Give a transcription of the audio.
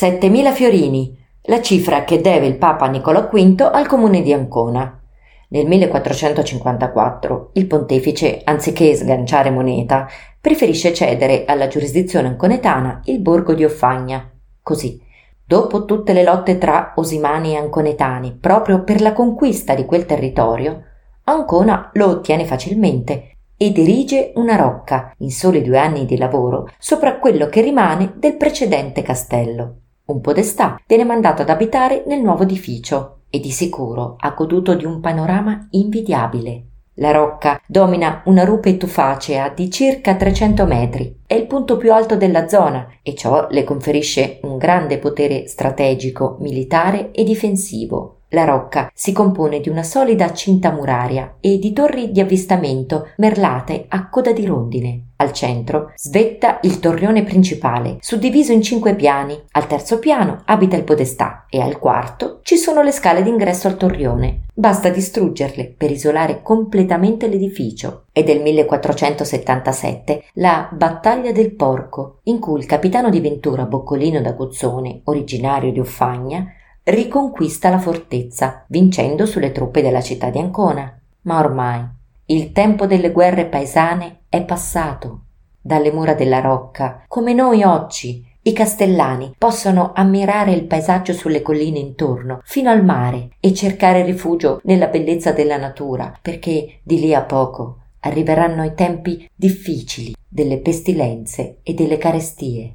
7.000 fiorini, la cifra che deve il Papa Nicolò V al comune di Ancona. Nel 1454 il pontefice, anziché sganciare moneta, preferisce cedere alla giurisdizione anconetana il borgo di Offagna. Così, dopo tutte le lotte tra osimani e anconetani, proprio per la conquista di quel territorio, Ancona lo ottiene facilmente ed erige una rocca, in soli due anni di lavoro, sopra quello che rimane del precedente castello. Un podestà viene mandato ad abitare nel nuovo edificio e di sicuro ha goduto di un panorama invidiabile. La rocca domina una rupe tufacea di circa 300 metri, è il punto più alto della zona e ciò le conferisce un grande potere strategico, militare e difensivo. La rocca si compone di una solida cinta muraria e di torri di avvistamento merlate a coda di rondine. Al centro svetta il torrione principale, suddiviso in cinque piani. Al terzo piano abita il podestà e al quarto ci sono le scale d'ingresso al torrione. Basta distruggerle per isolare completamente l'edificio. È del 1477 la Battaglia del Porco, in cui il capitano di Ventura Boccolino da Guzzone, originario di Uffagna, riconquista la fortezza, vincendo sulle truppe della città di Ancona. Ma ormai il tempo delle guerre paesane è passato. Dalle mura della rocca, come noi oggi, i castellani possono ammirare il paesaggio sulle colline intorno, fino al mare, e cercare rifugio nella bellezza della natura, perché di lì a poco arriveranno i tempi difficili delle pestilenze e delle carestie.